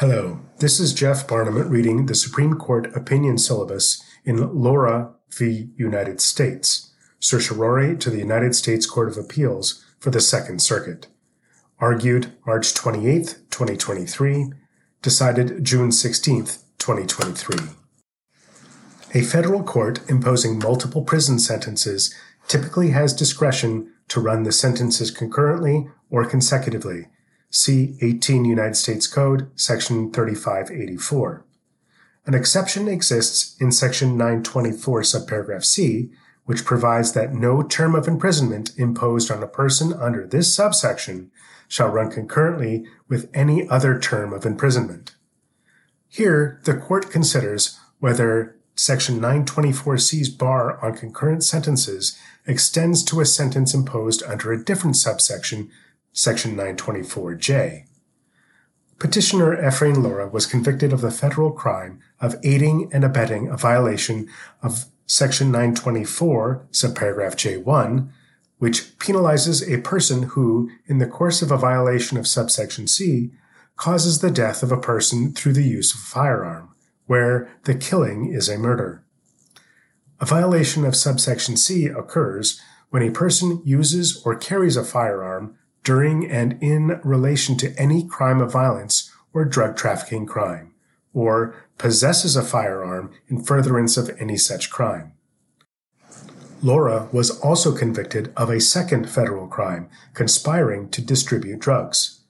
Hello, this is Jeff Barnum reading the Supreme Court opinion syllabus in Lora v. United States, certiorari to the United States Court of Appeals for the Second Circuit. Argued March 28, 2023, decided June 16, 2023. A federal court imposing multiple prison sentences typically has discretion to run the sentences concurrently or consecutively. See 18 United States Code, Section 3584. An exception exists in Section 924, subparagraph C, which provides that no term of imprisonment imposed on a person under this subsection shall run concurrently with any other term of imprisonment. Here, the court considers whether Section 924C's bar on concurrent sentences extends to a sentence imposed under a different subsection, Section 924J. Petitioner Ephraim Lora was convicted of the federal crime of aiding and abetting a violation of Section 924, subparagraph J1, which penalizes a person who, in the course of a violation of subsection C, causes the death of a person through the use of a firearm where the killing is a murder. A violation of subsection C occurs when a person uses or carries a firearm during and in relation to any crime of violence or drug trafficking crime, or possesses a firearm in furtherance of any such crime. Lora was also convicted of a second federal crime, conspiring to distribute drugs.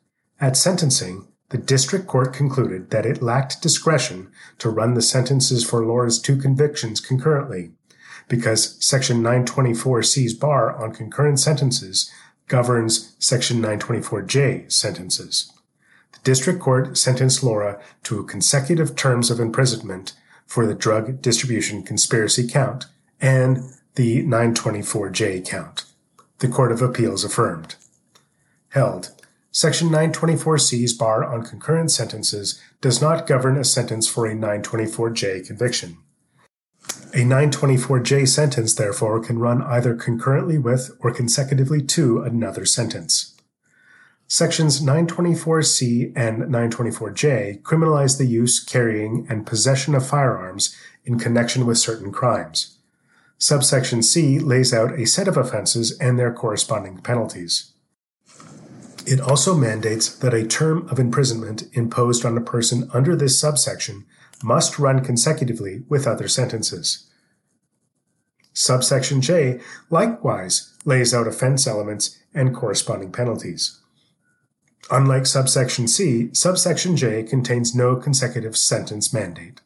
At sentencing, the district court concluded that it lacked discretion to run the sentences for Lora's two convictions concurrently, because Section 924C's bar on concurrent sentences governs Section 924J sentences. The district court sentenced Lora to consecutive terms of imprisonment for the drug distribution conspiracy count and the 924J count. The Court of Appeals affirmed. Held Section 924C's bar on concurrent sentences does not govern a sentence for a 924J conviction. A 924J sentence, therefore, can run either concurrently with or consecutively to another sentence. Sections 924C and 924J criminalize the use, carrying, and possession of firearms in connection with certain crimes. Subsection C lays out a set of offenses and their corresponding penalties. It also mandates that a term of imprisonment imposed on a person under this subsection must run consecutively with other sentences. Subsection J likewise lays out offense elements and corresponding penalties. Unlike subsection C, subsection J contains no consecutive sentence mandate.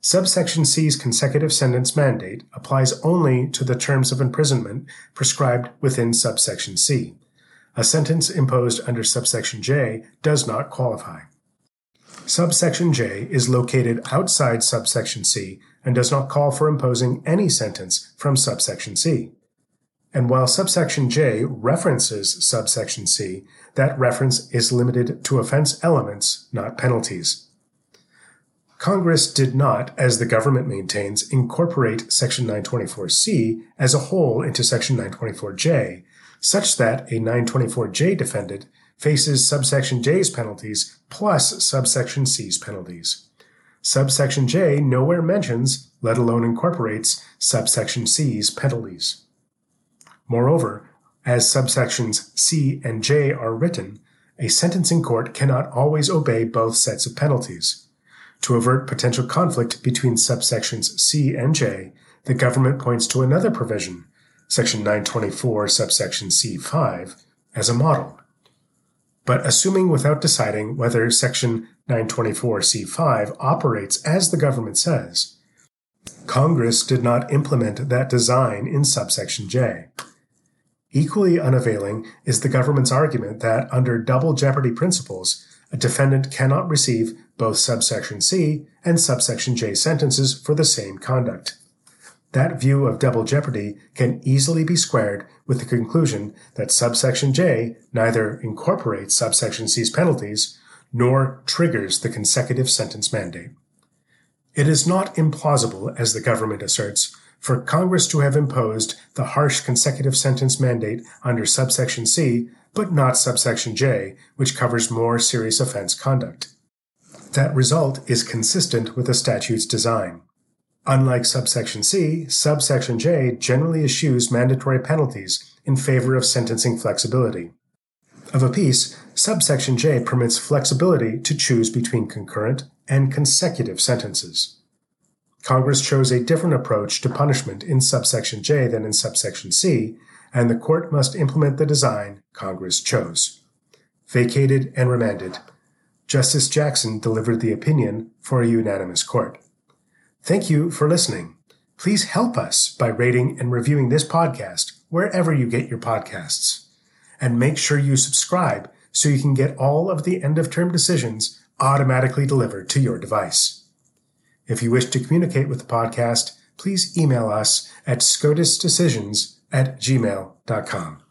Subsection C's consecutive sentence mandate applies only to the terms of imprisonment prescribed within subsection C. A sentence imposed under subsection J does not qualify. Subsection J is located outside subsection C and does not call for imposing any sentence from subsection C. And while subsection J references subsection C, that reference is limited to offense elements, not penalties. Congress did not, as the government maintains, incorporate Section 924C as a whole into Section 924J, such that a 924J defendant faces subsection J's penalties plus subsection C's penalties. Subsection J nowhere mentions, let alone incorporates, subsection C's penalties. Moreover, as subsections C and J are written, a sentencing court cannot always obey both sets of penalties. To avert potential conflict between subsections C and J, the government points to another provision, section 924, subsection C5, as a model. But assuming without deciding whether section 924C5 operates as the government says, Congress did not implement that design in subsection J. Equally unavailing is the government's argument that under double jeopardy principles, a defendant cannot receive both subsection C and subsection J sentences for the same conduct. That view of double jeopardy can easily be squared with the conclusion that subsection J neither incorporates subsection C's penalties nor triggers the consecutive sentence mandate. It is not implausible, as the government asserts, for Congress to have imposed the harsh consecutive sentence mandate under subsection C, but not subsection J, which covers more serious offense conduct. that result is consistent with the statute's design. Unlike subsection C, subsection J generally eschews mandatory penalties in favor of sentencing flexibility. Of a piece, subsection J permits flexibility to choose between concurrent and consecutive sentences. Congress chose a different approach to punishment in subsection J than in subsection C, and the court must implement the design Congress chose. Vacated and remanded. Justice Jackson delivered the opinion for a unanimous court. Thank you for listening. Please help us by rating and reviewing this podcast wherever you get your podcasts. And make sure you subscribe so you can get all of the end of term decisions automatically delivered to your device. If you wish to communicate with the podcast, please email us at scotusdecisions at gmail.com.